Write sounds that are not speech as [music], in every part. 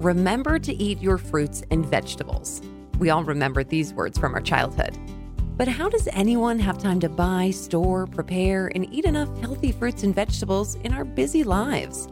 remember to eat your fruits and vegetables. We all remember these words from our childhood. But how does anyone have time to buy, store, prepare, and eat enough healthy fruits and vegetables in our busy lives?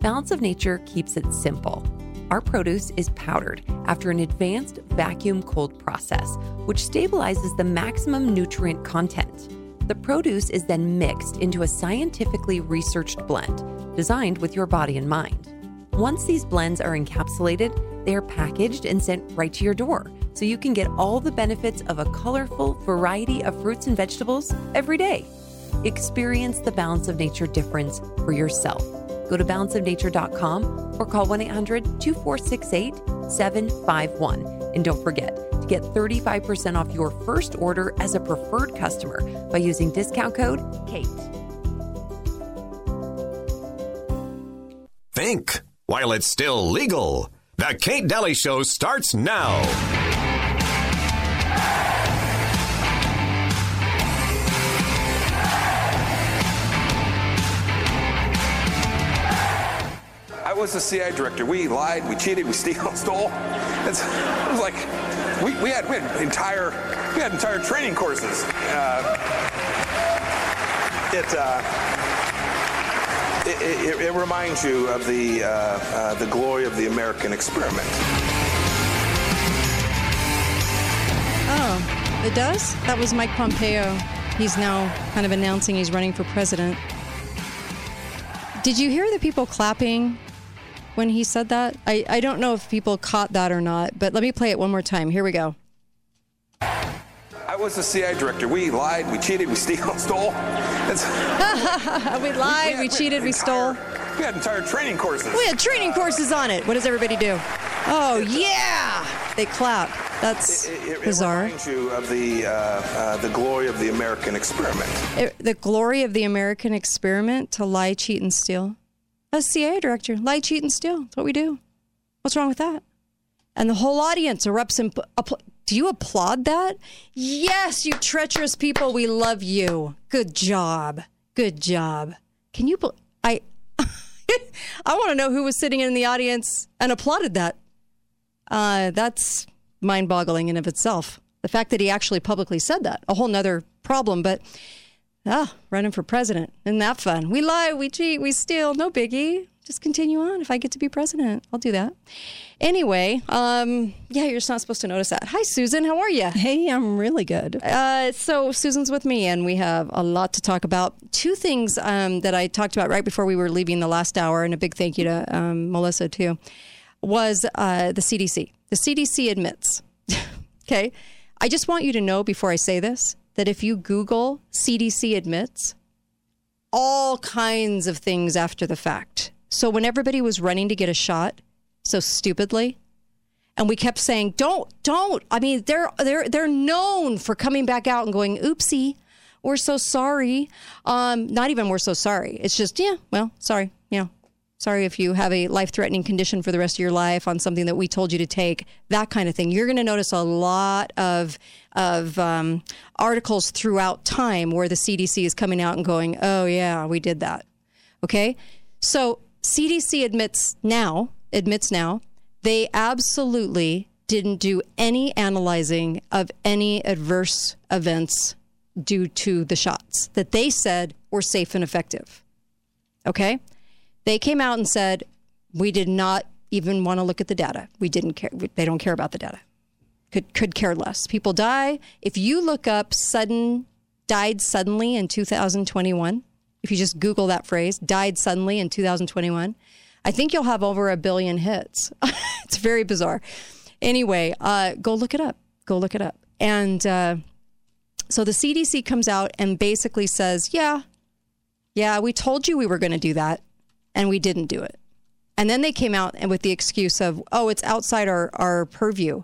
Balance of Nature keeps it simple. Our produce is powdered after an advanced vacuum cold process, which stabilizes the maximum nutrient content. The produce is then mixed into a scientifically researched blend designed with your body in mind. Once these blends are encapsulated, they are packaged and sent right to your door so you can get all the benefits of a colorful variety of fruits and vegetables every day. Experience the balance of nature difference for yourself. Go to balanceofnature.com or call 1 800 2468 751. And don't forget, to Get 35% off your first order as a preferred customer by using discount code KATE. Think while it's still legal. The Kate Dalley Show starts now. I was the CIA director. We lied, we cheated, we steal, [laughs] stole. It's, it was like we, we had we had entire we had entire training courses. Uh, it, uh, it, it, it reminds you of the uh, uh, the glory of the American experiment. Oh, it does? That was Mike Pompeo. He's now kind of announcing he's running for president. Did you hear the people clapping when he said that? I, I don't know if people caught that or not, but let me play it one more time. Here we go. I was the CIA director. We lied, we cheated, we steal, [laughs] stole. [laughs] We lied, we, we cheated, we stole. We had entire training courses. We had training courses on it. What does everybody do? Oh yeah, they clap. That's it, it, bizarre. It reminds you of the uh, uh, the glory of the American experiment. It, the glory of the American experiment to lie, cheat, and steal. As CIA director, lie, cheat, and steal. That's what we do. What's wrong with that? And the whole audience erupts in. apl- do you applaud that? Yes, you treacherous people. We love you. Good job. Good job. Can you? I. [laughs] I want to know who was sitting in the audience and applauded that. Uh, that's mind-boggling in of itself. The fact that he actually publicly said that, a whole nother problem. But ah, running for president, isn't that fun? We lie, we cheat, we steal. No biggie. Just continue on. If I get to be president, I'll do that. Anyway, um, yeah, you're just not supposed to notice that. Hi, Susan. How are you? Hey, I'm really good. Uh, so Susan's with me, and we have a lot to talk about. Two things um, that I talked about right before we were leaving the last hour, and a big thank you to um, Melissa too, was uh, the CDC. The CDC admits. [laughs] okay, I just want you to know before I say this that if you Google CDC admits, all kinds of things after the fact so when everybody was running to get a shot, so stupidly, and we kept saying, "Don't, don't." I mean, they're they're they're known for coming back out and going, "Oopsie, we're so sorry." Um, not even we're so sorry. It's just, yeah, well, sorry, yeah, sorry if you have a life-threatening condition for the rest of your life on something that we told you to take. That kind of thing. You're going to notice a lot of of um, articles throughout time where the CDC is coming out and going, "Oh yeah, we did that." Okay, so CDC admits now, admits now, they absolutely didn't do any analyzing of any adverse events due to the shots that they said were safe and effective. Okay? They came out and said, we did not even want to look at the data. We didn't care. They don't care about the data. Could, could care less. People die. If you look up sudden, died suddenly in 2021, if you just Google that phrase, died suddenly in 2021, I think you'll have over a billion hits. [laughs] it's very bizarre. Anyway, uh, go look it up. Go look it up. And uh, so the CDC comes out and basically says, yeah, yeah, we told you we were going to do that, and we didn't do it. And then they came out and with the excuse of, oh, it's outside our, our purview.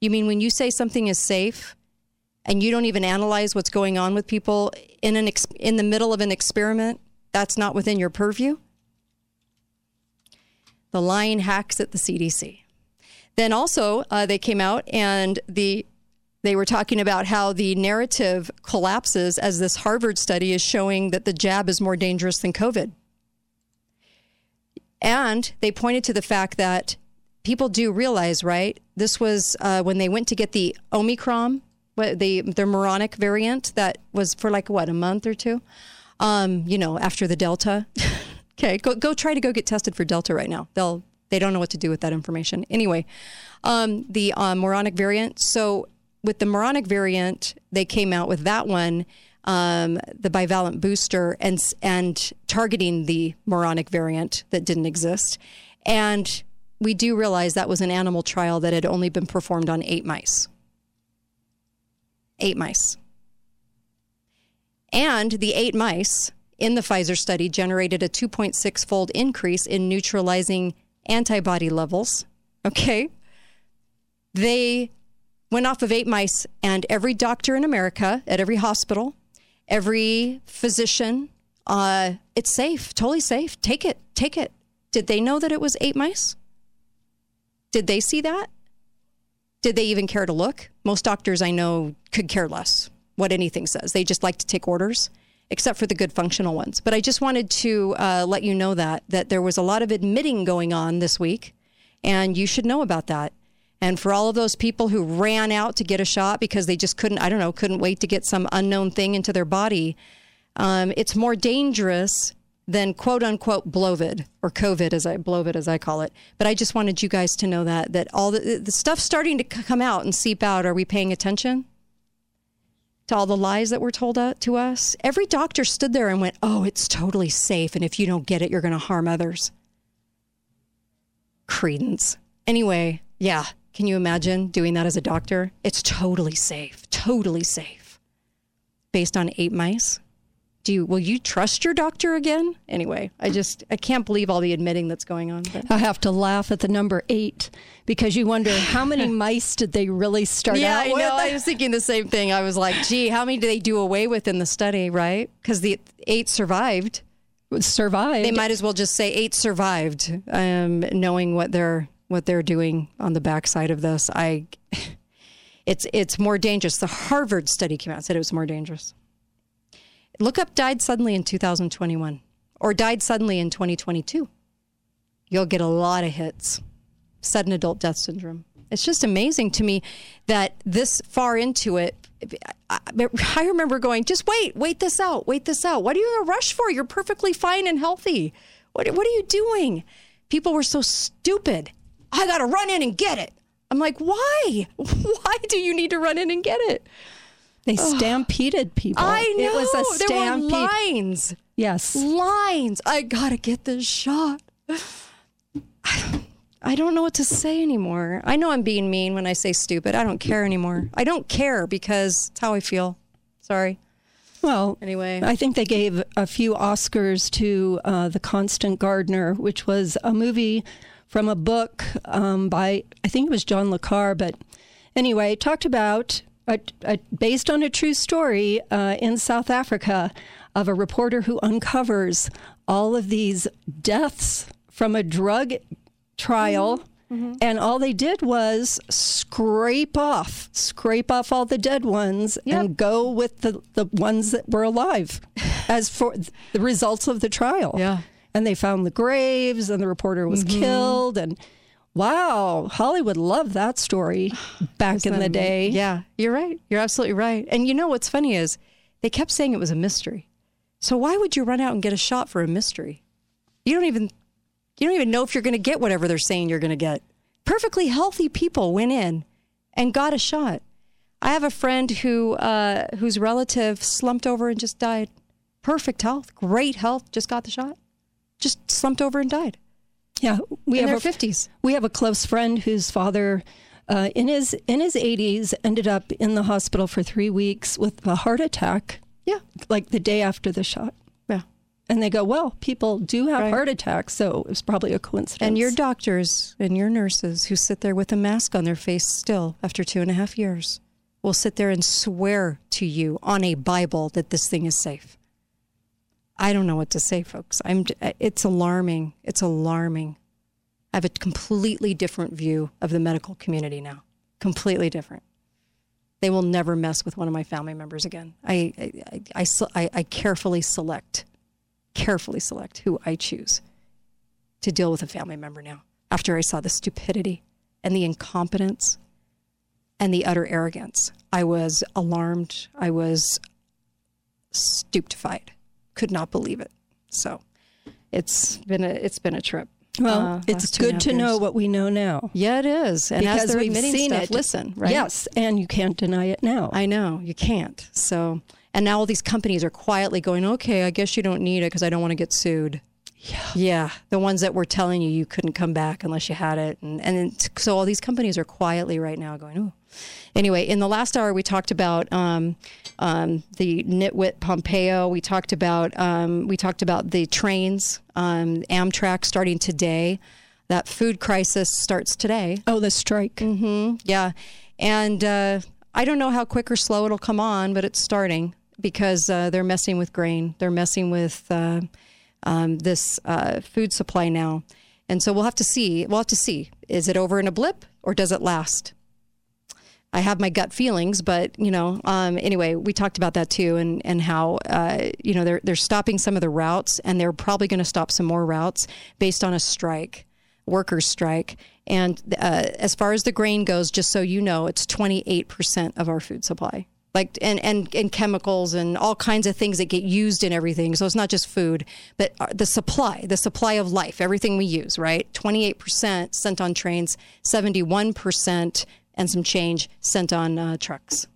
You mean when you say something is safe and you don't even analyze what's going on with people in an ex- in the middle of an experiment, that's not within your purview. The lying hacks at the CDC. Then also uh, they came out and the they were talking about how the narrative collapses as this Harvard study is showing that the jab is more dangerous than COVID. And they pointed to the fact that people do realize, right? This was uh, when they went to get the Omicron, what the the moronic variant that was for like what a month or two. Um, you know, after the Delta. [laughs] okay, go go try to go get tested for Delta right now. They'll they don't know what to do with that information. Anyway, um, the uh, moronic variant. So with the moronic variant, they came out with that one. Um, the bivalent booster and and targeting the moronic variant that didn't exist, and we do realize that was an animal trial that had only been performed on eight mice. Eight mice. And the eight mice in the Pfizer study generated a 2.6 fold increase in neutralizing antibody levels. Okay. They went off of eight mice, and every doctor in America at every hospital, every physician, uh, it's safe, totally safe. Take it, take it. Did they know that it was eight mice? Did they see that? Did they even care to look? Most doctors I know could care less what anything says. They just like to take orders, except for the good functional ones. But I just wanted to uh, let you know that that there was a lot of admitting going on this week, and you should know about that. And for all of those people who ran out to get a shot because they just couldn't, I don't know, couldn't wait to get some unknown thing into their body, um, it's more dangerous than quote unquote blovid or COVID as I blovid as I call it. But I just wanted you guys to know that that all the, the stuff's starting to come out and seep out. Are we paying attention to all the lies that were told to us? Every doctor stood there and went, "Oh, it's totally safe, and if you don't get it, you're going to harm others." Credence. Anyway, yeah. Can you imagine doing that as a doctor? It's totally safe. Totally safe. Based on eight mice do you will you trust your doctor again? Anyway i just i can't believe all the admitting that's going on but. i have to laugh at the number eight because you wonder how many [laughs] mice did they really start out with? yeah, out i with? know. I was thinking the same thing. I was like gee how many do they do away with in the study right? Because the eight survived. Survived. They might as well just say eight survived um, knowing what they're what they're doing on the backside of this. I [laughs] it's it's more dangerous. The harvard study came out said it was more dangerous Look up died suddenly in 2021 or died suddenly in 2022. You'll get a lot of hits. Sudden adult death syndrome. It's just amazing to me that this far into it, I remember going, just wait, wait this out, wait this out. What are you in a rush for? You're perfectly fine and healthy. What, what are you doing? People were so stupid. I got to run in and get it. I'm like, why? [laughs] Why do you need to run in and get it? They stampeded people. I know. It was a there stampede. were lines. Yes. Lines. I gotta get this shot. [sighs] I don't know what to say anymore. I know I'm being mean when I say stupid. I don't care anymore. I don't care because it's how I feel. Sorry. Well, Anyway. I think they gave a few Oscars to uh, The Constant Gardener, which was a movie from a book um, by, I think it was John Le Carre. But anyway, talked about, a, a, based on a true story uh, in South Africa, of a reporter who uncovers all of these deaths from a drug trial. Mm-hmm. Mm-hmm. And all they did was scrape off, scrape off all the dead ones and go with the, the ones that were alive [laughs] as for the results of the trial. Yeah. And they found the graves and the reporter was mm-hmm. killed. And wow, Hollywood loved that story back in the day. Yeah, you're right. You're absolutely right. And you know what's funny is they kept saying it was a mystery. So why would you run out and get a shot for a mystery? You don't even you don't even know if you're going to get whatever they're saying you're going to get. Perfectly healthy people went in and got a shot. I have a friend who uh, whose relative slumped over and just died. Perfect health, great health, just got the shot. Just slumped over and died. Yeah, we in have their a, 50s. We have a close friend whose father, uh, in his in his 80s, ended up in the hospital for three weeks with a heart attack. Yeah. like the day after the shot. Yeah. And they go, well, people do have Right. heart attacks, so it was probably a coincidence. And your doctors and your nurses who sit there with a mask on their face still after two and a half years will sit there and swear to you on a Bible that this thing is safe. I don't know what to say, folks. I'm. It's alarming. It's alarming. I have a completely different view of the medical community now. Completely different. They will never mess with one of my family members again. I, I, I, I, I, I carefully select, carefully select who I choose to deal with a family member now. after I saw the stupidity and the incompetence and the utter arrogance. I was alarmed. I was stupefied. Could not believe it. So it's been a it's been a trip. Well, uh, it's last two and a good to know what we know now. Yeah, it is. And as because they're we've seen stuff, it. listen, right? Yes, and you can't deny it now. I know you can't. So, and now all these companies are quietly going, okay, I guess you don't need it because I don't want to get sued. Yeah. Yeah. The ones that were telling you you couldn't come back unless you had it. And, and so all these companies are quietly right now going, oh. Anyway, in the last hour, we talked about um, um, the nitwit Pompeo. We talked about um, we talked about the trains, um, Amtrak starting today. That food crisis starts today. oh, the strike. Yeah. And uh, I don't know how quick or slow it'll come on, but it's starting because uh, they're messing with grain. They're messing with uh, um, this uh, food supply now. And so we'll have to see. We'll have to see. Is it over in a blip or does it last? I have my gut feelings, but you know, um, anyway, we talked about that too, and and how uh, you know they're they're stopping some of the routes, and they're probably going to stop some more routes based on a strike, workers' strike. And uh, as far as the grain goes, just so you know, it's twenty eight percent of our food supply. Like and, and and chemicals and all kinds of things that get used in everything. So it's not just food, but uh, the supply, the supply of life, everything we use. Right, twenty eight percent sent on trains, seventy one percent and some change sent on uh, trucks.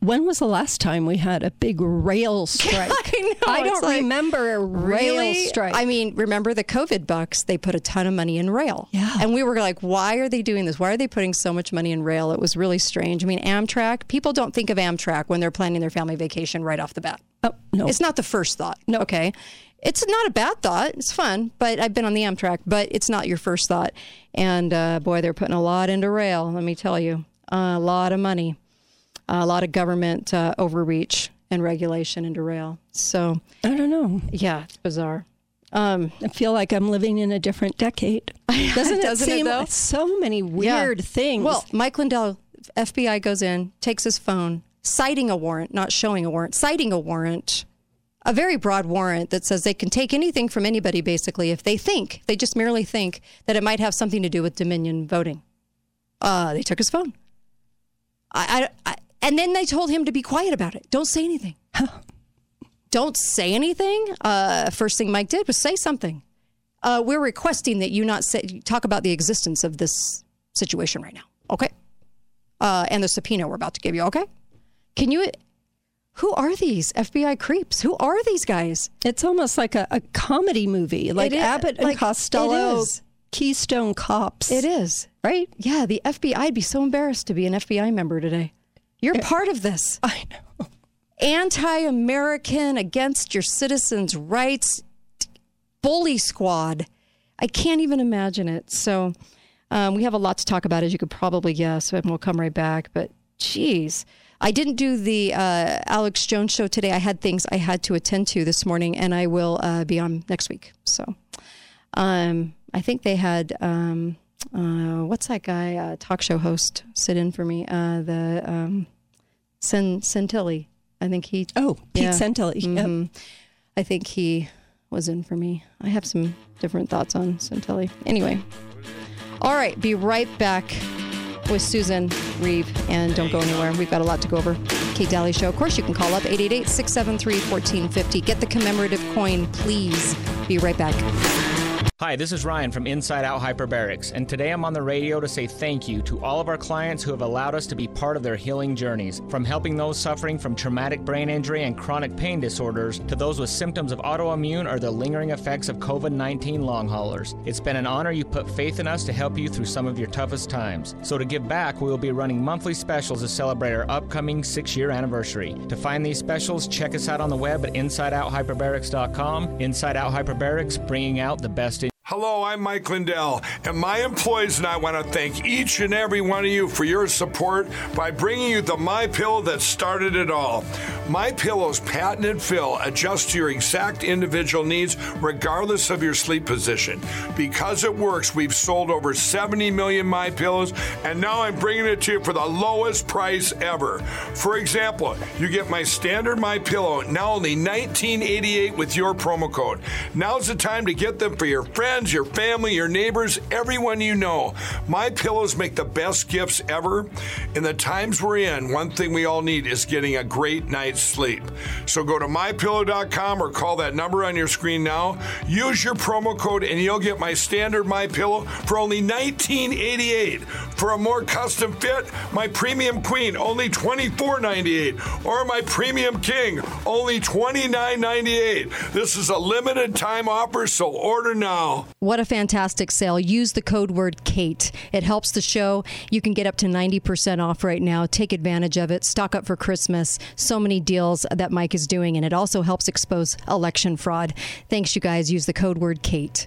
When was the last time we had a big rail [laughs] strike? I know, I don't like, remember a rail strike. I mean, remember the COVID bucks? They put a ton of money in rail. Yeah. And we were like, why are they doing this? Why are they putting so much money in rail? It was really strange. I mean, Amtrak, people don't think of Amtrak when they're planning their family vacation right off the bat. oh, no. It's not the first thought. No. Okay. It's not a bad thought. It's fun, but I've been on the Amtrak, but it's not your first thought. And uh, boy, they're putting a lot into rail, let me tell you. a lot of money, a lot of government uh, overreach and regulation into rail. So, I don't know. yeah, it's bizarre. Um, I feel like I'm living in a different decade. [laughs] Doesn't it Doesn't it, seem though? so many Yeah. weird things? Well, Mike Lindell, FBI goes in, takes his phone, citing a warrant, not showing a warrant, citing a warrant, a very broad warrant that says they can take anything from anybody basically if they think, they just merely think that it might have something to do with Dominion voting. Uh, they took his phone. I, I, I, and then they told him to be quiet about it. Don't say anything. Don't say anything. Uh, first thing Mike did was say something. Uh, we're requesting that you not say, talk about the existence of this situation right now. Okay. Uh, and the subpoena we're about to give you. Okay. Can you? Who are these FBI creeps? Who are these guys? it's almost like a, a comedy movie, like is- Abbott and like, Costello. Keystone Cops. It is. right. Yeah, the FBI. I'd be so embarrassed to be an FBI member today. You're part of this. [laughs] I know. Anti American, against your citizens' rights, bully squad. I can't even imagine it. So um, we have a lot to talk about, as you could probably guess, and we'll come right back. But geez, I didn't do the uh, Alex Jones show today. I had things I had to attend to this morning, and I will uh, be on next week. So um, I think they had. Um, uh, what's that guy, uh, talk show host, sit in for me? Uh, the um, Santilli. I think he. Oh, Pete Yeah. Santilli. Yep. Mhm. I think he was in for me. I have some different thoughts on Santilli. Anyway, all right, be right back with Susan Reeve, and don't go anywhere. We've got a lot to go over. Kate Dalley Show. Of course, you can call up 888 673 1450. Get the commemorative coin, please. Be right back. Hi, this is Ryan from Inside Out Hyperbarics, and today I'm on the radio to say thank you to all of our clients who have allowed us to be part of their healing journeys. From helping those suffering from traumatic brain injury and chronic pain disorders to those with symptoms of autoimmune or the lingering effects of COVID 19 long haulers. It's been an honor you put faith in us to help you through some of your toughest times. So, to give back, we will be running monthly specials to celebrate our upcoming six year anniversary. To find these specials, check us out on the web at InsideOutHyperbarics.com. Inside Out Hyperbarics, bringing out the best in Hello, I'm Mike Lindell, and my employees and I want to thank each and every one of you for your support by bringing you the My Pillow that started it all. My Pillow's patented fill adjusts to your exact individual needs regardless of your sleep position. Because it works, we've sold over 70 million My Pillows, and now I'm bringing it to you for the lowest price ever. For example, you get my standard My Pillow now only 1988 with your promo code. Now's the time to get them for your friends friends, your family, your neighbors, everyone you know. My pillows make the best gifts ever. In the times we're in, one thing we all need is getting a great night's sleep. So go to mypillow.com or call that number on your screen now. Use your promo code and you'll get my standard My Pillow for only $19.88. For a more custom fit, my premium queen only $24.98 or my premium king only $29.98. This is a limited time offer, so order now. What a fantastic sale. Use the code word Kate. It helps the show. You can get up to 90% off right now. Take advantage of it. Stock up for Christmas. So many deals that Mike is doing, and it also helps expose election fraud. Thanks, you guys. Use the code word Kate.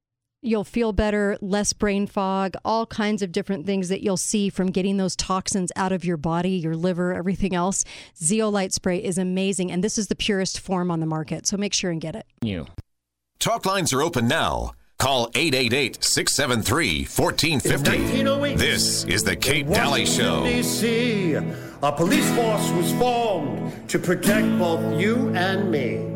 You'll feel better, less brain fog, all kinds of different things that you'll see from getting those toxins out of your body, your liver, everything else. Zeolite spray is amazing, and this is the purest form on the market. So make sure and get it. You. Talk lines are open now. Call 888 673 1450. This is The Kate Dalley Show. D.C. A police force was formed to protect both you and me.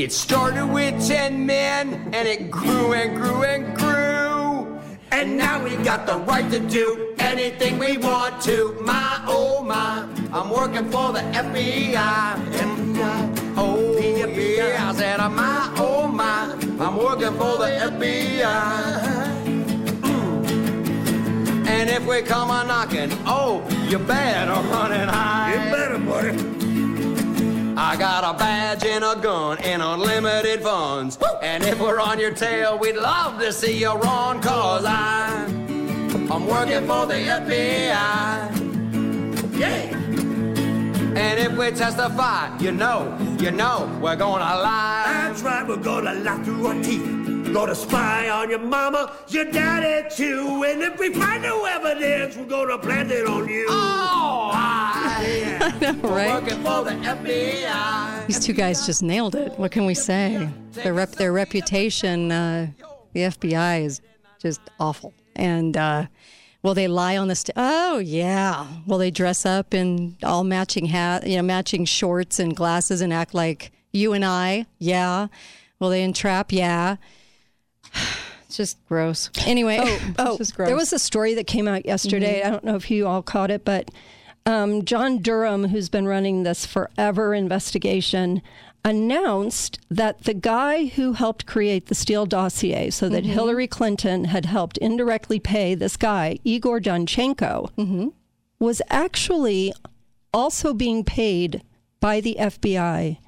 It started with 10 men and it grew and grew and grew. And now we got the right to do anything we want to. My, oh my, I'm working for the FBI. FBI. Oh, yeah, I said, my, oh my, I'm working for the FBI. And if we come a knocking, oh, you better run and hide. You better, buddy. I got a badge and a gun and unlimited funds. And if we're on your tail, we'd love to see you run, cause I, I'm working for the FBI. Yeah. And if we testify, you know, you know, we're gonna lie. That's right, we're gonna lie through our teeth. Gonna spy on your mama, your daddy too. And if we find no evidence, we're gonna plant it on you. Oh, I, I know, right? working for the FBI. These two guys just nailed it. What can we say? Their rep, their reputation, uh, the FBI is just awful. And uh, will they lie on the st- Oh yeah. Will they dress up in all matching hat, you know, matching shorts and glasses and act like you and I? Yeah. Will they entrap? Yeah. It's [sighs] just gross. Anyway, Oh, it's [laughs] oh just gross. there was a story that came out yesterday. I don't know if you all caught it, but um, John Durham, who's been running this forever investigation, announced that the guy who helped create the Steele dossier, so that mm-hmm. Hillary Clinton had helped indirectly pay this guy, Igor Danchenko, mm-hmm. was actually also being paid by the FBI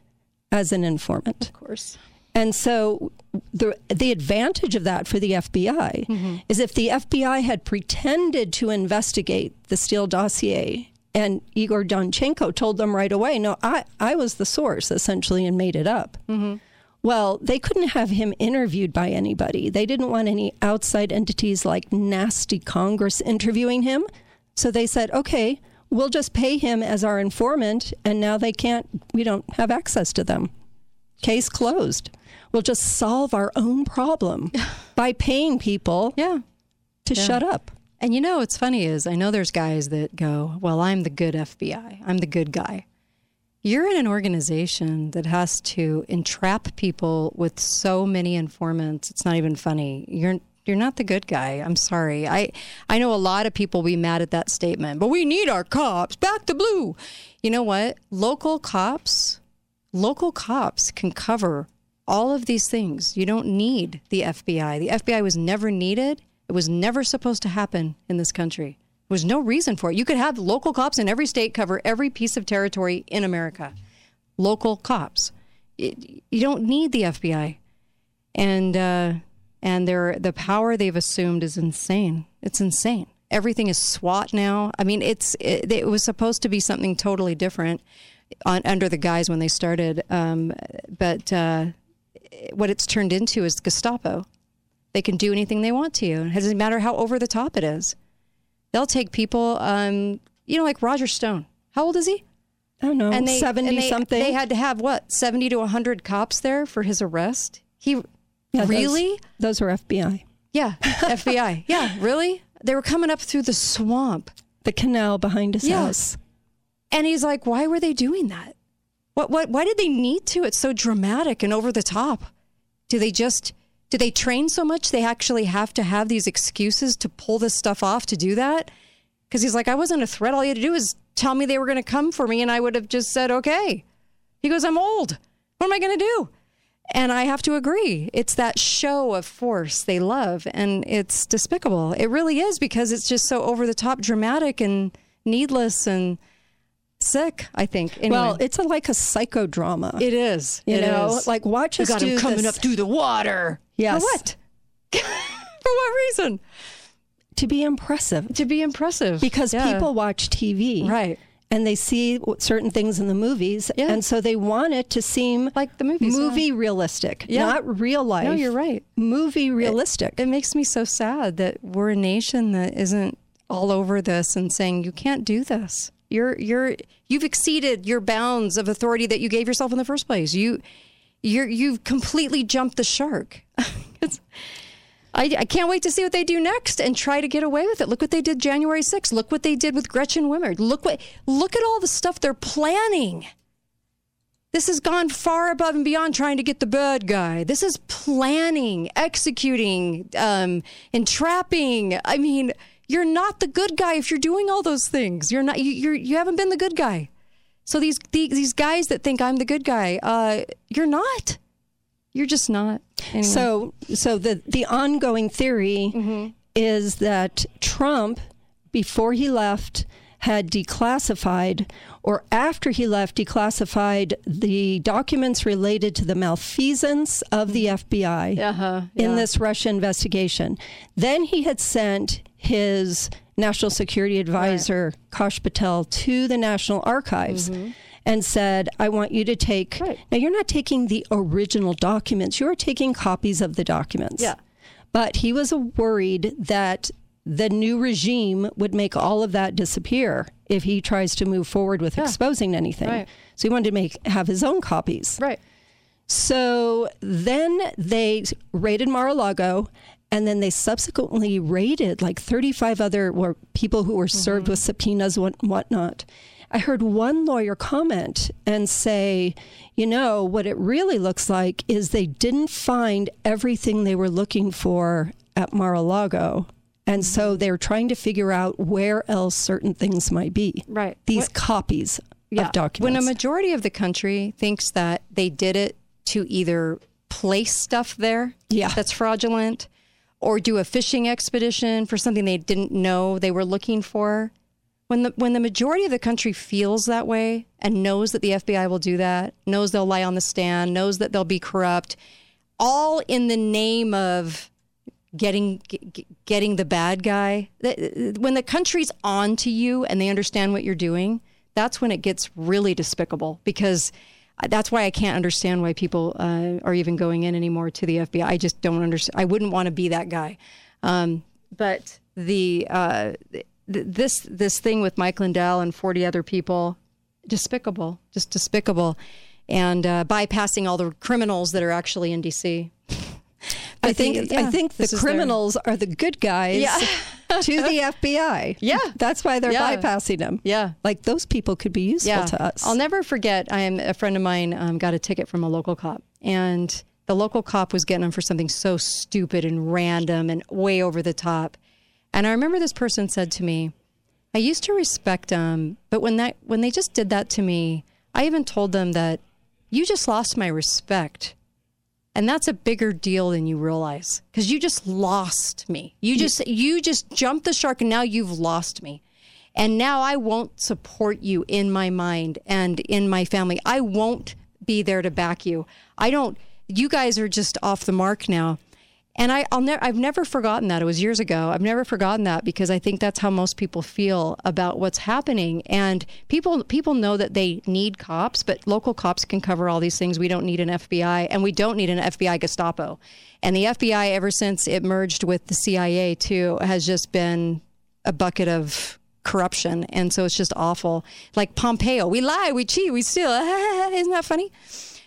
as an informant. of course. And so the the advantage of that for the FBI mm-hmm. is if the FBI had pretended to investigate the Steele dossier and Igor Danchenko told them right away, no, I, I was the source essentially and made it up. Mm-hmm. Well, they couldn't have him interviewed by anybody. They didn't want any outside entities like nasty Congress interviewing him. So they said, okay, we'll just pay him as our informant, and now they can't, we don't have access to them. Case closed. We'll just solve our own problem [laughs] by paying people Yeah. to Yeah. shut up. And you know what's funny is I know there's guys that go, Well, I'm the good FBI. I'm the good guy. You're in an organization that has to entrap people with so many informants. It's not even funny. You're you're not the good guy. I'm sorry. I I know a lot of people be mad at that statement, but we need our cops back to blue. You know what? Local cops, local cops can cover all of these things. You don't need the FBI. The FBI was never needed. It was never supposed to happen in this country. There was no reason for it. You could have local cops in every state cover every piece of territory in America. Local cops. It, you don't need the FBI, and uh, and their the power they've assumed is insane. It's insane. Everything is SWAT now. I mean, it's it, it was supposed to be something totally different on, under the guise when they started, um, but uh, what it's turned into is Gestapo. They can do anything they want to you. It doesn't matter how over the top it is. They'll take people, um, you know, like Roger Stone. How old is he? I don't know, and they, 70 and they, something. They had to have what, 70 to 100 cops there for his arrest? He Yeah, really? Those, were FBI. Yeah, FBI. [laughs] Yeah, really? They were coming up through the swamp. The canal behind his Yeah. house. And he's like, why were they doing that? What, what, why did they need to? It's so dramatic and over the top. Do they just, do they train so much they actually have to have these excuses to pull this stuff off to do that? Because he's like, I wasn't a threat. All you had to do was tell me they were going to come for me and I would have just said, okay. He goes, I'm old. What am I going to do? And I have to agree. It's that show of force they love, and it's despicable. It really is because it's just so over the top, dramatic, and needless and sick. I think. Anyway, Well, it's a, like a psychodrama. it is. you It know, is. like watch you us got him coming this- up through the water. Yes. For what? [laughs] For what reason? to be impressive. To be impressive. Because Yeah. people watch TV. Right. And they see certain things in the movies. Yeah. And so they want it to seem Like the movies, yeah. movie realistic, Yeah. not real life. No, you're right. Movie realistic. It makes me so sad that we're a nation that isn't all over this and saying you can't do this. You're you're you've exceeded your bounds of authority that you gave yourself in the first place. You you're you've completely jumped the shark. [laughs] I, I can't wait to see what they do next and try to get away with it. Look what they did January 6th. Look what they did with Gretchen Whitmer. Look what look at all the stuff they're planning. This has gone far above and beyond trying to get the bad guy. This is planning, executing, um, entrapping. I mean, you're not the good guy if you're doing all those things. You're not. You, you're. You haven't been the good guy. So these these, these guys that think I'm the good guy, uh, you're not. You're just not. Anyway. So, so the the ongoing theory Mm-hmm. is that Trump, before he left, had declassified, or after he left, declassified the documents related to the malfeasance of the FBI Uh-huh, in this Russia investigation. Then he had sent his national security advisor Kash Patel to the National Archives. And said, I want you to take. Mm-hmm. Right. Now, you're not taking the original documents, you're taking copies of the documents. Yeah. But he was worried that the new regime would make all of that disappear if he tries to move forward with exposing anything. Right. So he wanted to make have his own copies. right. So then they raided Mar-a-Lago, and then they subsequently raided like 35 other were people who were mm-hmm. served with subpoenas and whatnot. I heard one lawyer comment and say, you know, what it really looks like is they didn't find everything they were looking for at Mar-a-Lago. And so mm-hmm. they're trying to figure out where else certain things might be. Right. These What- copies of documents. When a majority of the country thinks that they did it to either place stuff there Yeah. that's fraudulent or do a fishing expedition for something they didn't know they were looking for. When the when the majority of the country feels that way and knows that the FBI will do that, knows they'll lie on the stand, knows that they'll be corrupt, all in the name of getting getting the bad guy. When the country's on to you and they understand what you're doing, that's when it gets really despicable because that's why I can't understand why people uh, are even going in anymore to the FBI. I just don't understand. I wouldn't want to be that guy. Um, but the uh, th- this this thing with Mike Lindell and 40 other people, despicable, just despicable, and uh, bypassing all the criminals that are actually in DC. I think the, yeah, I think the criminals their... are the good guys yeah. [laughs] to the FBI. Yeah, that's why they're yeah. bypassing them. Yeah, like those people could be useful to us. I'll never forget. I am a friend of mine um, got a ticket from a local cop, and the local cop was getting him for something so stupid and random and way over the top. And I remember this person said to me, "I used to respect them, but when that when they just did that to me, I even told them that you just lost my respect." And that's a bigger deal than you realize because you just lost me. You just you just jumped the shark and now you've lost me. And now I won't support you in my mind and in my family. I won't be there to back you. I don't you guys are just off the mark now. And I, will never, I've never forgotten that. It was years ago. I've never forgotten that because I think that's how most people feel about what's happening. And people, people know that they need cops, but local cops can cover all these things. We don't need an FBI, and we don't need an FBI Gestapo. And the FBI, ever since it merged with the CIA, too, has just been a bucket of corruption. And so it's just awful. Like Pompeo, we lie, we cheat, we steal. [laughs] Isn't that funny?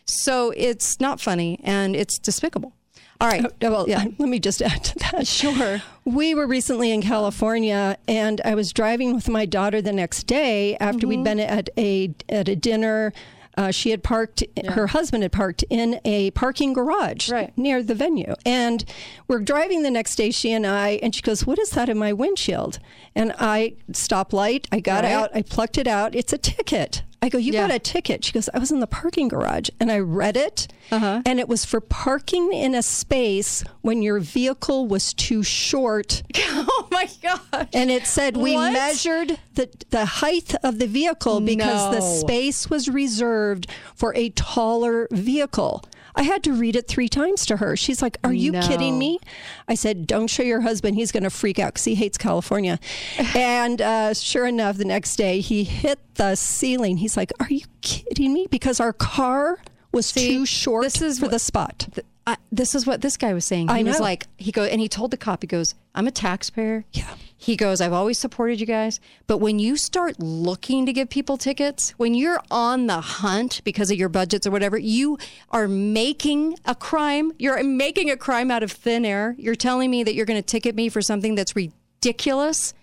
So it's not funny and it's despicable. All right. [laughs] Well, yeah. [laughs] let me just add to that. Sure. We were recently in California, and I was driving with my daughter the next day after mm-hmm. we'd been at a at a dinner. Uh, she had parked, yeah. her husband had parked in a parking garage right. near the venue. And we're driving the next day, she and I, and she goes, What is that in my windshield? And I, stop light, I got right. out, I plucked it out. It's a ticket. I go, You yeah. got a ticket. She goes, I was in the parking garage. And I read it, uh-huh. and it was for parking in a space when your vehicle was too short. [laughs] Oh my gosh. And it said, We what? measured the, the height of the vehicle because no. the space was reserved for a taller vehicle. I had to read it three times to her. She's like, Are you no. kidding me? I said, Don't show your husband. He's going to freak out because he hates California. [laughs] and uh, sure enough, the next day he hit the ceiling. He's like, Are you kidding me? Because our car was See, too short this is for what, the spot. Th- I, this is what this guy was saying. He I was like, he go and he told the cop, he goes, I'm a taxpayer. Yeah. He goes, I've always supported you guys. But when you start looking to give people tickets, when you're on the hunt because of your budgets or whatever, you are making a crime. You're making a crime out of thin air. You're telling me that you're going to ticket me for something that's ridiculous.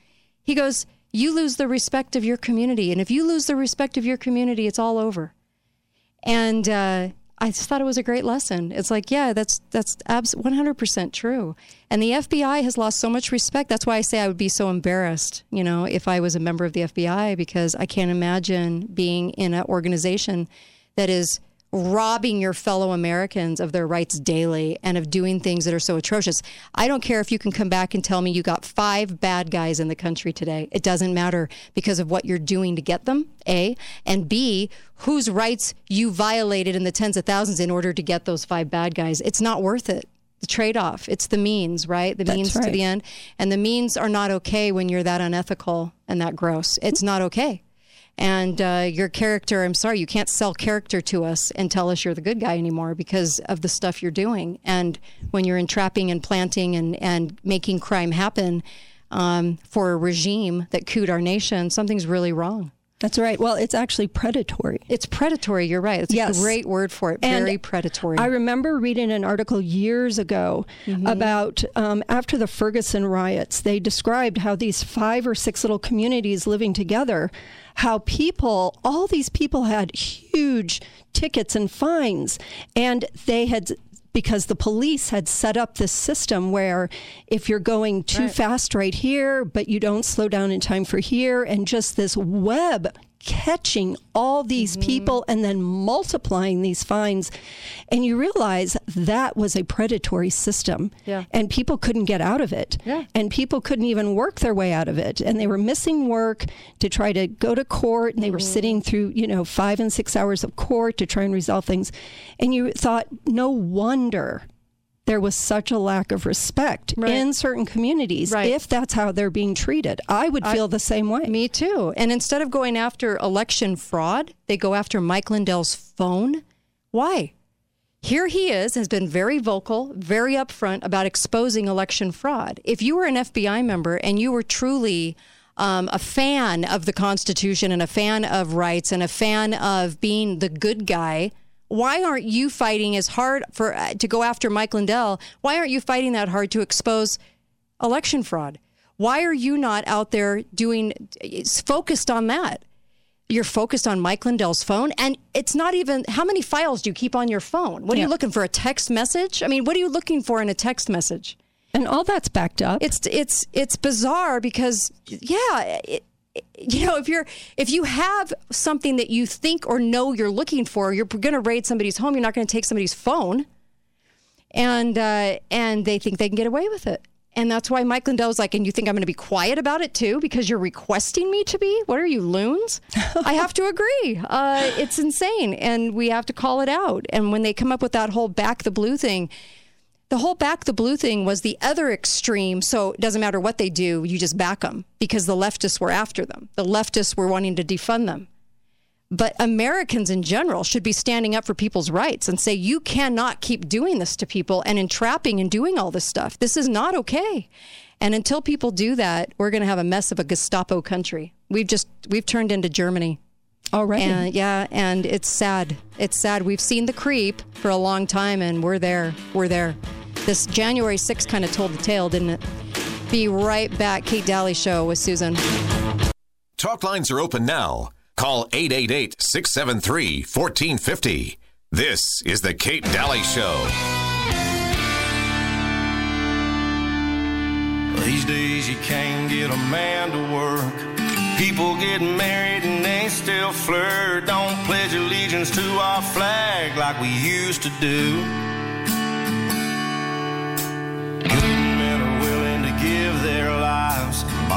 He goes, You lose the respect of your community. And if you lose the respect of your community, it's all over. And, uh, I just thought it was a great lesson. It's like, yeah, that's that's abs- 100% true. And the FBI has lost so much respect. That's why I say I would be so embarrassed, you know, if I was a member of the FBI because I can't imagine being in an organization that is robbing your fellow Americans of their rights daily and of doing things that are so atrocious. I don't care if you can come back and tell me you got five bad guys in the country today. It doesn't matter because of what you're doing to get them, A, and B, whose rights you violated in the tens of thousands in order to get those five bad guys. It's not worth it. The trade off. It's the means, right? The That's means right. to the end. And the means are not okay when you're that unethical and that gross. It's not okay and uh, your character i'm sorry you can't sell character to us and tell us you're the good guy anymore because of the stuff you're doing. And when you're entrapping and planting and, and making crime happen um, for a regime that cooed our nation something's really wrong that's right. Well, it's actually predatory. It's predatory. You're right. It's yes. a great word for it. And Very predatory. I remember reading an article years ago mm-hmm. about um, after the Ferguson riots, they described how these five or six little communities living together, how people, all these people had huge tickets and fines, and they had because the police had set up this system where if you're going too right. fast right here, but you don't slow down in time for here, and just this web catching all these mm-hmm. people and then multiplying these fines. And you realize that was a predatory system. Yeah. And people couldn't get out of it. Yeah. And people couldn't even work their way out of it. And they were missing work to try to go to court. And they mm-hmm. were sitting through, you know, five and six hours of court to try and resolve things. And you thought, no wonder there was such a lack of respect right. in certain communities right. if that's how they're being treated. I would feel I, the same way. Me too. And instead of going after election fraud, they go after Mike Lindell's phone. Why? Here he is, has been very vocal, very upfront about exposing election fraud. If you were an FBI member and you were truly um, a fan of the Constitution and a fan of rights and a fan of being the good guy, why aren't you fighting as hard for uh, to go after Mike Lindell? Why aren't you fighting that hard to expose election fraud? Why are you not out there doing focused on that? You're focused on Mike Lindell's phone, and it's not even how many files do you keep on your phone? What are Yeah. you looking for? A text message? I mean, what are you looking for in a text message? And all that's backed up. It's it's it's bizarre because yeah, it, it- you know if you're if you have something that you think or know you're looking for, you're going to raid somebody's home. You're not going to take somebody's phone, and uh, and they think they can get away with it. And that's why Mike Lindell's like, and you think I'm going to be quiet about it too because you're requesting me to be? What are you, loons? [laughs] I have to agree. Uh, it's insane. And we have to call it out. And when they come up with that whole back the blue thing, the whole back the blue thing was the other extreme. So it doesn't matter what they do, you just back them because the leftists were after them. The leftists were wanting to defund them. But Americans in general should be standing up for people's rights and say, you cannot keep doing this to people and entrapping and doing all this stuff. This is not okay. And until people do that, we're going to have a mess of a Gestapo country. We've just, we've turned into Germany. Already. And yeah, and it's sad. It's sad. We've seen the creep for a long time and we're there. We're there. This January 6th kind of told the tale, didn't it? Be right back. Kate Dalley Show with Susan. Talk lines are open now. Call 888 673 1450. This is The Kate Dalley Show. These days you can't get a man to work. People getting married and they still flirt. Don't pledge allegiance to our flag like we used to do.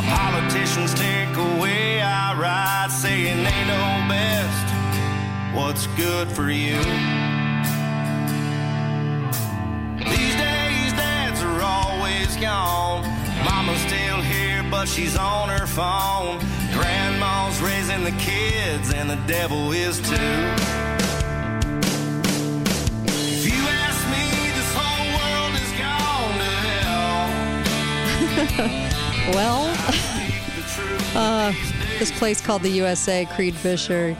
Politicians take away our rights, saying they know best what's good for you. These days, dads are always gone. Mama's still here, but she's on her phone. Grandma's raising the kids, and the devil is too. Well, [laughs] uh, this place called the USA, Creed Fisher.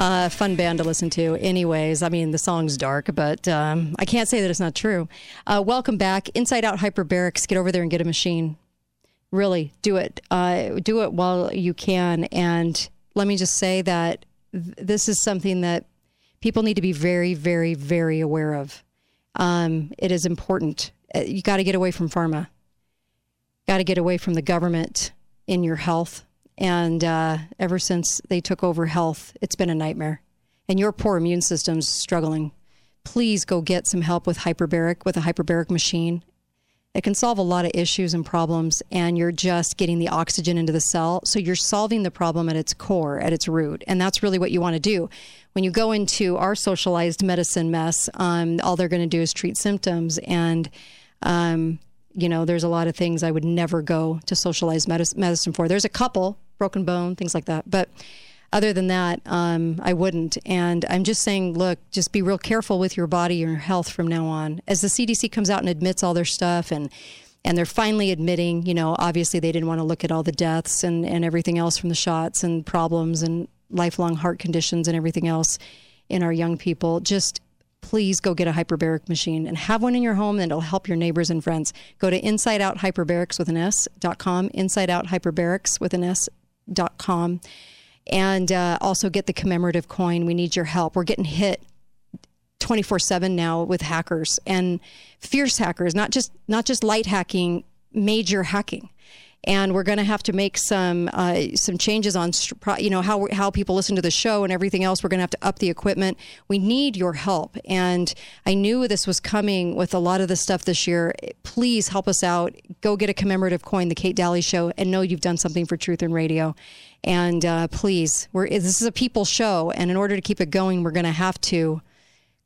Uh, fun band to listen to. Anyways, I mean, the song's dark, but um, I can't say that it's not true. Uh, welcome back. Inside Out Hyperbarics. Get over there and get a machine. Really, do it. Uh, do it while you can. And let me just say that th- this is something that people need to be very, very, very aware of. Um, it is important. Uh, You got to get away from pharma got to get away from the government in your health. And uh, ever since they took over health, it's been a nightmare. And your poor immune system's struggling. Please go get some help with hyperbaric, with a hyperbaric machine. It can solve a lot of issues and problems, and you're just getting the oxygen into the cell. So you're solving the problem at its core, at its root. And that's really what you want to do. When you go into our socialized medicine mess, um, all they're going to do is treat symptoms. And um, you know, there's a lot of things I would never go to socialized medicine for. There's a couple, broken bone, things like that. But other than that, um, I wouldn't. And I'm just saying, look, just be real careful with your body and your health from now on. As the CDC comes out and admits all their stuff and and they're finally admitting, you know, obviously they didn't want to look at all the deaths and, and everything else from the shots and problems and lifelong heart conditions and everything else in our young people. Just please go get a hyperbaric machine and have one in your home and it'll help your neighbors and friends. Go to insideouthyperbarics with an insideouthyperbarics with an and uh, also get the commemorative coin. We need your help. We're getting hit 24 7 now with hackers and fierce hackers, not just not just light hacking, major hacking. And we're going to have to make some uh, some changes on you know how how people listen to the show and everything else. We're going to have to up the equipment. We need your help. And I knew this was coming with a lot of the stuff this year. Please help us out. Go get a commemorative coin, the Kate Dalley Show, and know you've done something for Truth and Radio. And uh, please, we're this is a people show, and in order to keep it going, we're going to have to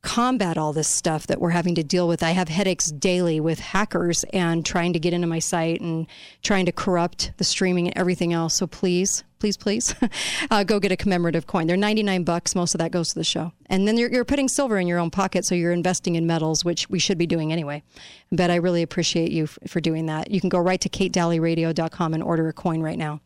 combat all this stuff that we're having to deal with. I have headaches daily with hackers and trying to get into my site and trying to corrupt the streaming and everything else. So please, please, please, [laughs] uh, go get a commemorative coin. They're 99 bucks. Most of that goes to the show. And then you're, you're putting silver in your own pocket. So you're investing in metals, which we should be doing anyway. But I really appreciate you f- for doing that. You can go right to katedalleyradio.com and order a coin right now.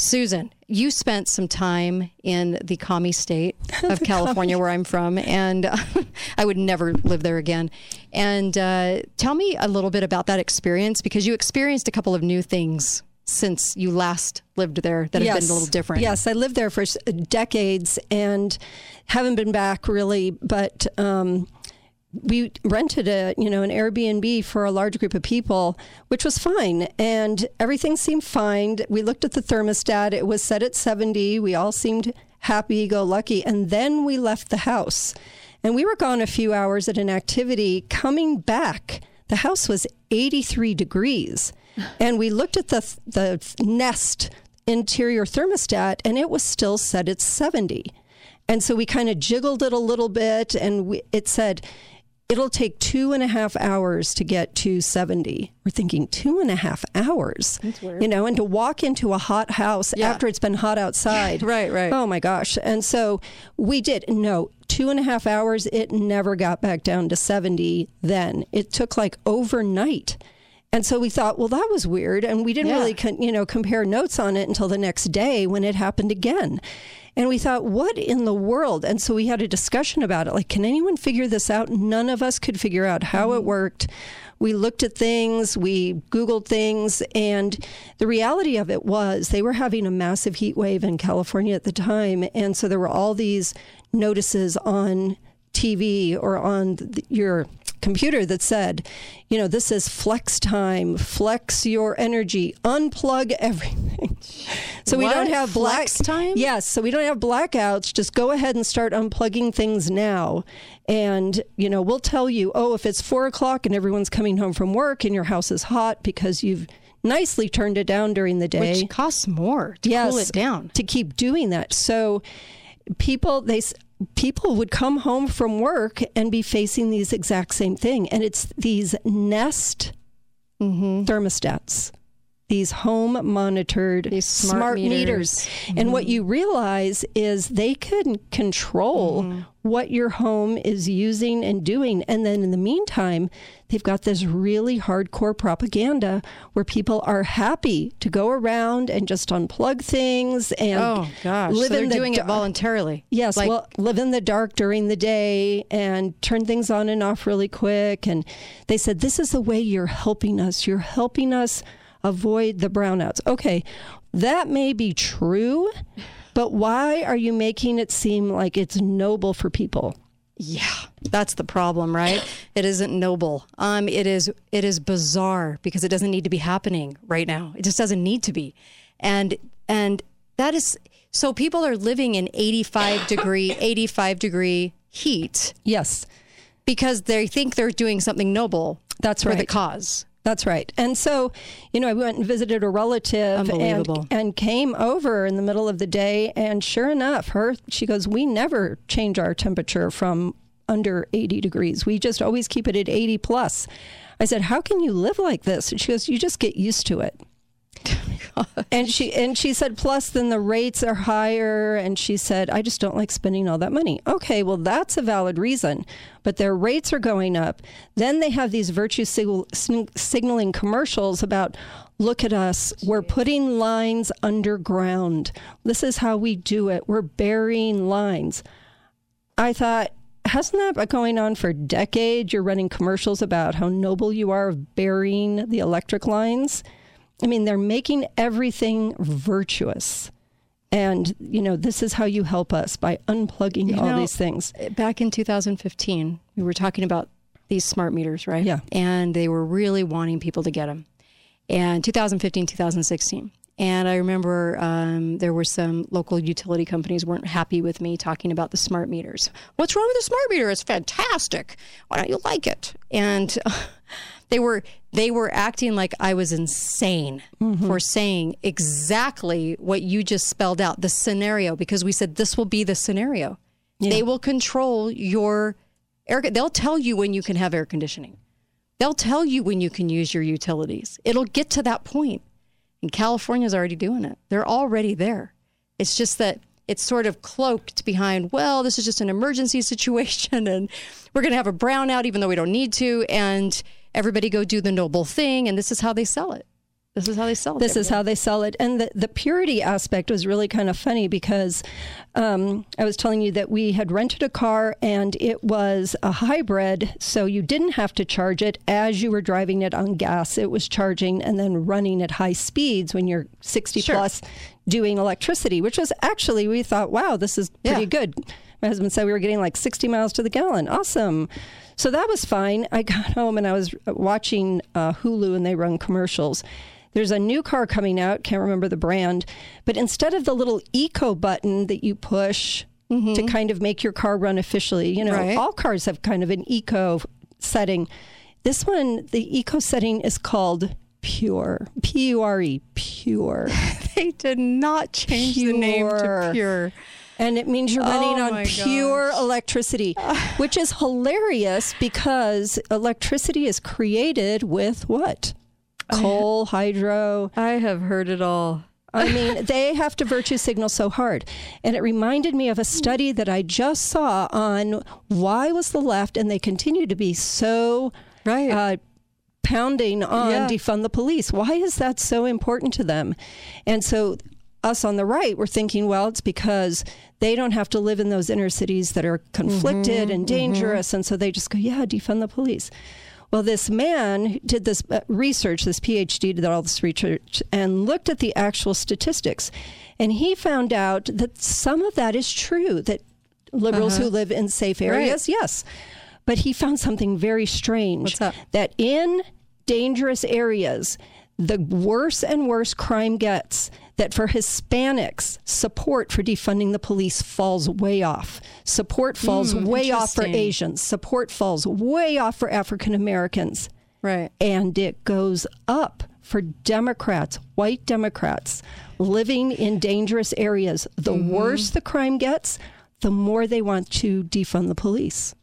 Susan, you spent some time in the commie state [laughs] of California, where I'm from, and [laughs] I would never live there again. And uh, tell me a little bit about that experience because you experienced a couple of new things since you last lived there that have been a little different. Yes, I lived there for decades and haven't been back really, but um, we rented a you know an Airbnb for a large group of people, which was fine, and everything seemed fine. We looked at the thermostat; it was set at seventy. We all seemed happy, go lucky, and then we left the house, and we were gone a few hours at an activity. Coming back, the house was eighty three degrees, [sighs] and we looked at the the Nest interior thermostat, and it was still set at seventy. And so we kind of jiggled it a little bit, and we, it said, it'll take two and a half hours to get to 70. We're thinking two and a half hours. You know, and to walk into a hot house Yeah. after it's been hot outside. [laughs] Right, right. Oh my gosh. And so we did. No, two and a half hours. It never got back down to 70 then. It took like overnight. And so we thought, well, that was weird. And we didn't Yeah. really, con- you know, compare notes on it until the next day when it happened again. And we thought, what in the world? And so we had a discussion about it. Like, can anyone figure this out? None of us could figure out how it mm-hmm. worked. We looked at things, we Googled things, and the reality of it was they were having a massive heat wave in California at the time. And so there were all these notices on TV or on th- your computer that said, you know, this is flex time, flex your energy, unplug [laughs] everything. so we don't have black Flex time? Yes, so we don't have blackouts. Just go ahead and start unplugging things now. And, you know, we'll tell you, oh, if it's four o'clock and everyone's coming home from work and your house is hot because you've nicely turned it down during the day Which costs more to cool it down. to keep doing that. So people they people would come home from work and be facing these exact same thing and it's these nest Mm-hmm. thermostats these home monitored These smart meters. and what you realize is they can control Mm-hmm. what your home is using and doing and then in the meantime they've got this really hardcore propaganda where people are happy to go around and just unplug things and Oh gosh, live so they're in the doing da- it voluntarily. Yes, Like- well, live in the dark during the day and turn things on and off really quick. And they said, This is the way you're helping us. You're helping us avoid the brownouts. Okay, that may be true, but why are you making it seem like it's noble for people? Yeah, that's the problem, right? It isn't noble. Um, it is it is bizarre because it doesn't need to be happening right now. It just doesn't need to be, and and that is so people are living in 85 degree [laughs] 85 degree heat Yes, because they think they're doing something noble. That's for the cause. That's right. And so, you know, I went and visited a relative and, and came over in the middle of the day. And sure enough, her, she goes, We never change our temperature from under 80 degrees. We just always keep it at 80 plus. I said, How can you live like this? And she goes, You just get used to it. And she and she said plus then the rates are higher and she said I just don't like spending all that money. Okay, well that's a valid reason, but their rates are going up. Then they have these virtue sig- signaling commercials about look at us, we're putting lines underground. This is how we do it. We're burying lines. I thought hasn't that been going on for decades? You're running commercials about how noble you are of burying the electric lines. I mean, they're making everything virtuous. And, you know, this is how you help us by unplugging all know, these things. Back in 2015, we were talking about these smart meters, right? Yeah. And they were really wanting people to get them. And 2015, 2016. And I remember um, there were some local utility companies weren't happy with me talking about the smart meters. What's wrong with the smart meter? It's fantastic. Why don't you like it? And [laughs] they were they were acting like I was insane mm-hmm. for saying exactly what you just spelled out, the scenario, because we said this will be the scenario. They will control your air. They'll tell you when you can have air conditioning. They'll tell you when you can use your utilities. It'll get to that point. And California's already doing it. They're already there. It's just that it's sort of cloaked behind, well, this is just an emergency [laughs] situation and we're going to have a brownout even though we don't need to. And everybody go do the noble thing. And this is how they sell it. This is how they sell it. This is how they sell it. And the, the purity aspect was really kind of funny because um, I was telling you that we had rented a car and it was a hybrid. So you didn't have to charge it as you were driving it on gas. It was charging and then running at high speeds when you're 60 Sure. plus doing electricity, which was actually, we thought, wow, this is pretty Yeah. good. My husband said we were getting like 60 miles to the gallon. Awesome. So that was fine. I got home and I was watching uh, Hulu and they run commercials. There's a new car coming out, can't remember the brand, but instead of the little eco button that you push to kind of make your car run officially, you know, Right. all cars have kind of an eco setting. This one, the eco setting is called Pure, P U R E, Pure. [laughs] they did not change the name to Pure. And it means you're running Oh on pure gosh. electricity, [laughs] which is hilarious because electricity is created with what? Coal, hydro. I have heard it all. I [laughs] mean, they have to virtue signal so hard. And it reminded me of a study that I just saw on why was the left, and they continue to be so Right. uh, pounding on Yeah. defund the police. Why is that so important to them? And so us on the right, we're thinking, well, it's because they don't have to live in those inner cities that are conflicted Mm-hmm, and dangerous. And so they just go, yeah, defund the police. Well, this man did this uh, research, this PhD did all this research, and looked at the actual statistics. And he found out that some of that is true, that liberals who live in safe areas, yes. But he found something very strange that in dangerous areas, the worse and worse crime gets, that for Hispanics, support for defunding the police falls way off. Support falls way off for. Asians. Support falls way off for African Americans. Right. And it goes up for Democrats, white Democrats living in dangerous areas. The Mm-hmm. worse the crime gets, the more they want to defund the police.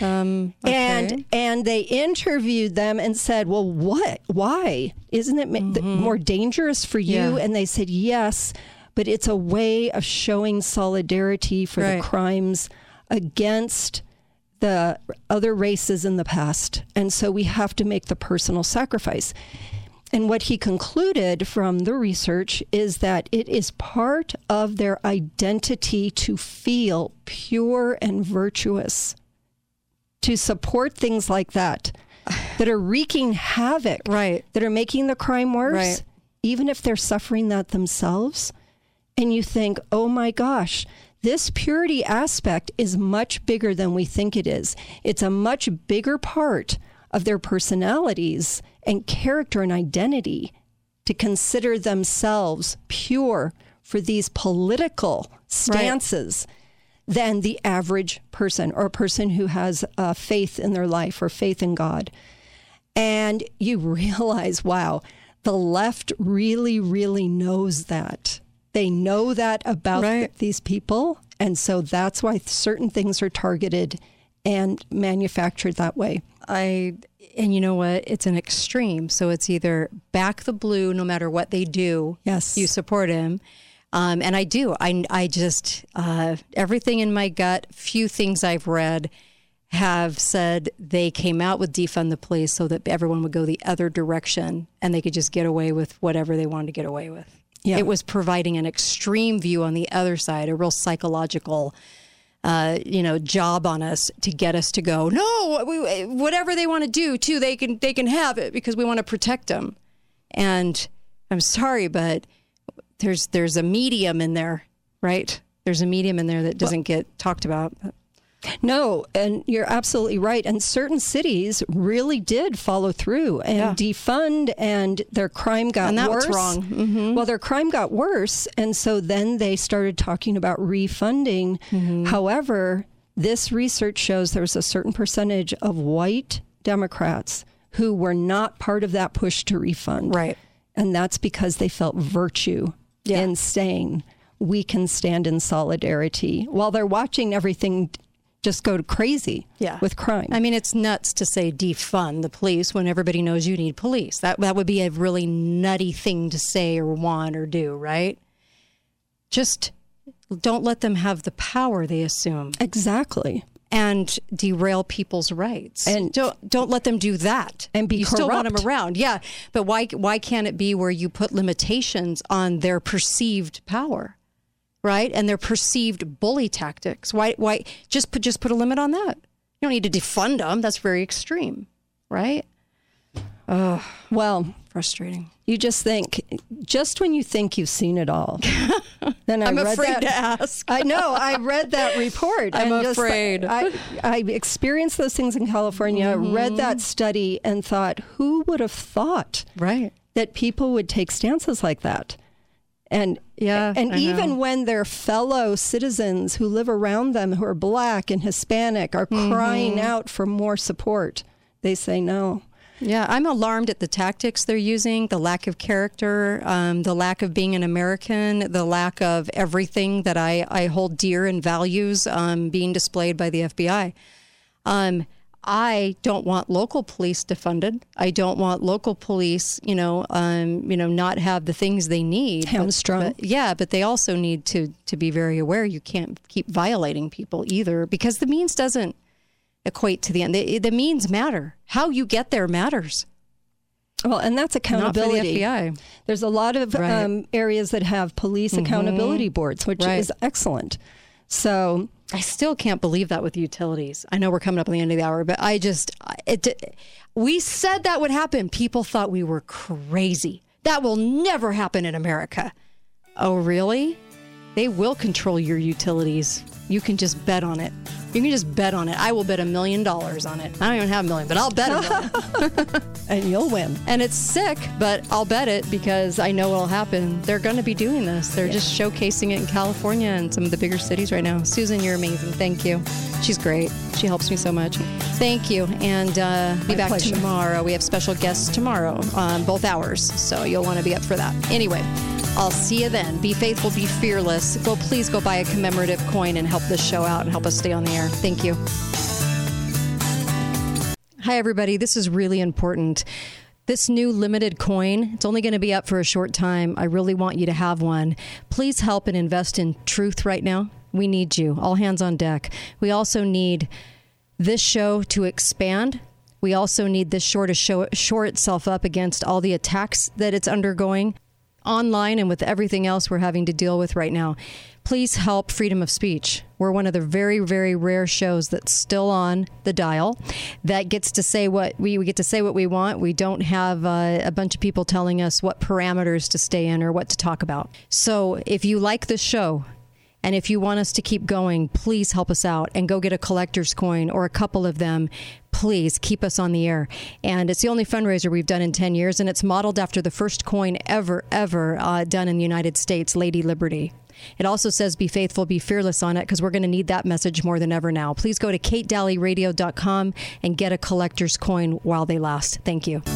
Um, okay. And and they interviewed them and said, "Well, what? Why isn't it th- more dangerous for you?" Mm-hmm. Yeah. And they said, "Yes, but it's a way of showing solidarity for Right. the crimes against the other races in the past, and so we have to make the personal sacrifice." And what he concluded from the research is that it is part of their identity to feel pure and virtuous to support things like that that are wreaking havoc, Right. that are making the crime worse, Right. even if they're suffering that themselves. And you think, oh my gosh, this purity aspect is much bigger than we think it is. It's a much bigger part of their personalities and character and identity to consider themselves pure for these political stances than the average person or a person who has uh, faith in their life or faith in God. And you [laughs] realize, wow, the left really, really knows that. They know that about Right. these people. And so that's why certain things are targeted and manufactured that way. I and you know what? It's an extreme. So it's either back the blue, no matter what they do. Yes. you support him. Um, and I do. I I just uh, everything in my gut. Few things I've read have said they came out with defund the police so that everyone would go the other direction and they could just get away with whatever they wanted to get away with. Yeah. It was providing an extreme view on the other side, a real psychological uh, you know, job on us to get us to go. No, we, whatever they want to do, too, they can they can have it because we want to protect them. And I'm sorry, but there's there's a medium in there, right? There's a medium in there that doesn't get talked about. No, and you're absolutely right. And certain cities really did follow through and Yeah. defund, and their crime got And that was worse. wrong. Mm-hmm. Well, their crime got worse, and so then they started talking about refunding. Mm-hmm. However, this research shows there was a certain percentage of white Democrats who were not part of that push to refund. Right. And that's because they felt virtue Yeah. in saying, we can stand in solidarity while they're watching everything just go crazy Yeah. with crime. I mean, it's nuts to say defund the police when everybody knows you need police. That that would be a really nutty thing to say or want or do, right? Just don't let them have the power they assume. exactly. And derail people's rights. And- don't don't let them do that. And be you still want them around, yeah. But why why can't it be where you put limitations on their perceived power, right? And their perceived bully tactics. Why why just put just put a limit on that? You don't need to defund them. That's very extreme, right? Well, Frustrating. you just think, just when you think you've seen it all, [laughs] then I I'm read afraid that, to ask. I know. I read that report. [laughs] I'm and just- afraid. I, I experienced those things in California, read Mm-hmm. that study, and thought, who would have thought Right. that people would take stances like that? And Yeah, and I even know. when their fellow citizens who live around them, who are black and Hispanic, are crying Mm-hmm. out for more support, they say no. Yeah, I'm alarmed at the tactics they're using, the lack of character, um, the lack of being an American, the lack of everything that I, I hold dear and values um, being displayed by the FBI. Um, I don't want local police defunded. I don't want local police, you know, um, you know, not have the things they need. But- Hamstrung. but- yeah, but they also need to to be very aware. You can't keep violating people either because the means doesn't equate to the end. The, the means matter. How you get there matters. Well, and that's the accountability. FBI. There's a lot of Right. um, areas that have police accountability boards, which Right. is excellent. So, I still can't believe that with utilities. I know we're coming up on the end of the hour, but I just it. We said that would happen. People thought we were crazy. That will never happen in America. Oh, really? They will control your utilities. You can just bet on it. You can just bet on it. I will bet a million dollars on it. I don't even have a million, but I'll bet a million. [laughs] [laughs] and you'll win. And it's sick, but I'll bet it because I know it'll happen. They're going to be doing this. They're just showcasing it in California and some of the bigger cities right now. Susan, you're amazing. Thank you. She's great. She helps me so much. Thank you. And uh, be My back pleasure. tomorrow. We have special guests tomorrow, um, both hours. So you'll want to be up for that. Anyway, I'll see you then. Be faithful, be fearless. Go, please go buy a commemorative coin and help this show out and help us stay on the air. Thank you. Hi, everybody. This is really important. This new limited coin, it's only going to be up for a short time. I really want you to have one. Please help and invest in truth right now. We need you. All hands on deck. We also need this show to expand. We also need this show to show, shore itself up against all the attacks that it's undergoing online and with everything else we're having to deal with right now. Please help freedom of speech. We're one of the very, very rare shows that's still on the dial that gets to say what we, we get to say what we want. We don't have uh, a bunch of people telling us what parameters to stay in or what to talk about. So if you like this show, and if you want us to keep going, please help us out and go get a collector's coin or a couple of them. Please keep us on the air. And it's the only fundraiser we've done in 10 years, and it's modeled after the first coin ever, ever uh, done in the United States, Lady Liberty. It also says be faithful, be fearless on it because we're going to need that message more than ever now. Please go to katedalleyradio.com and get a collector's coin while they last. Thank you.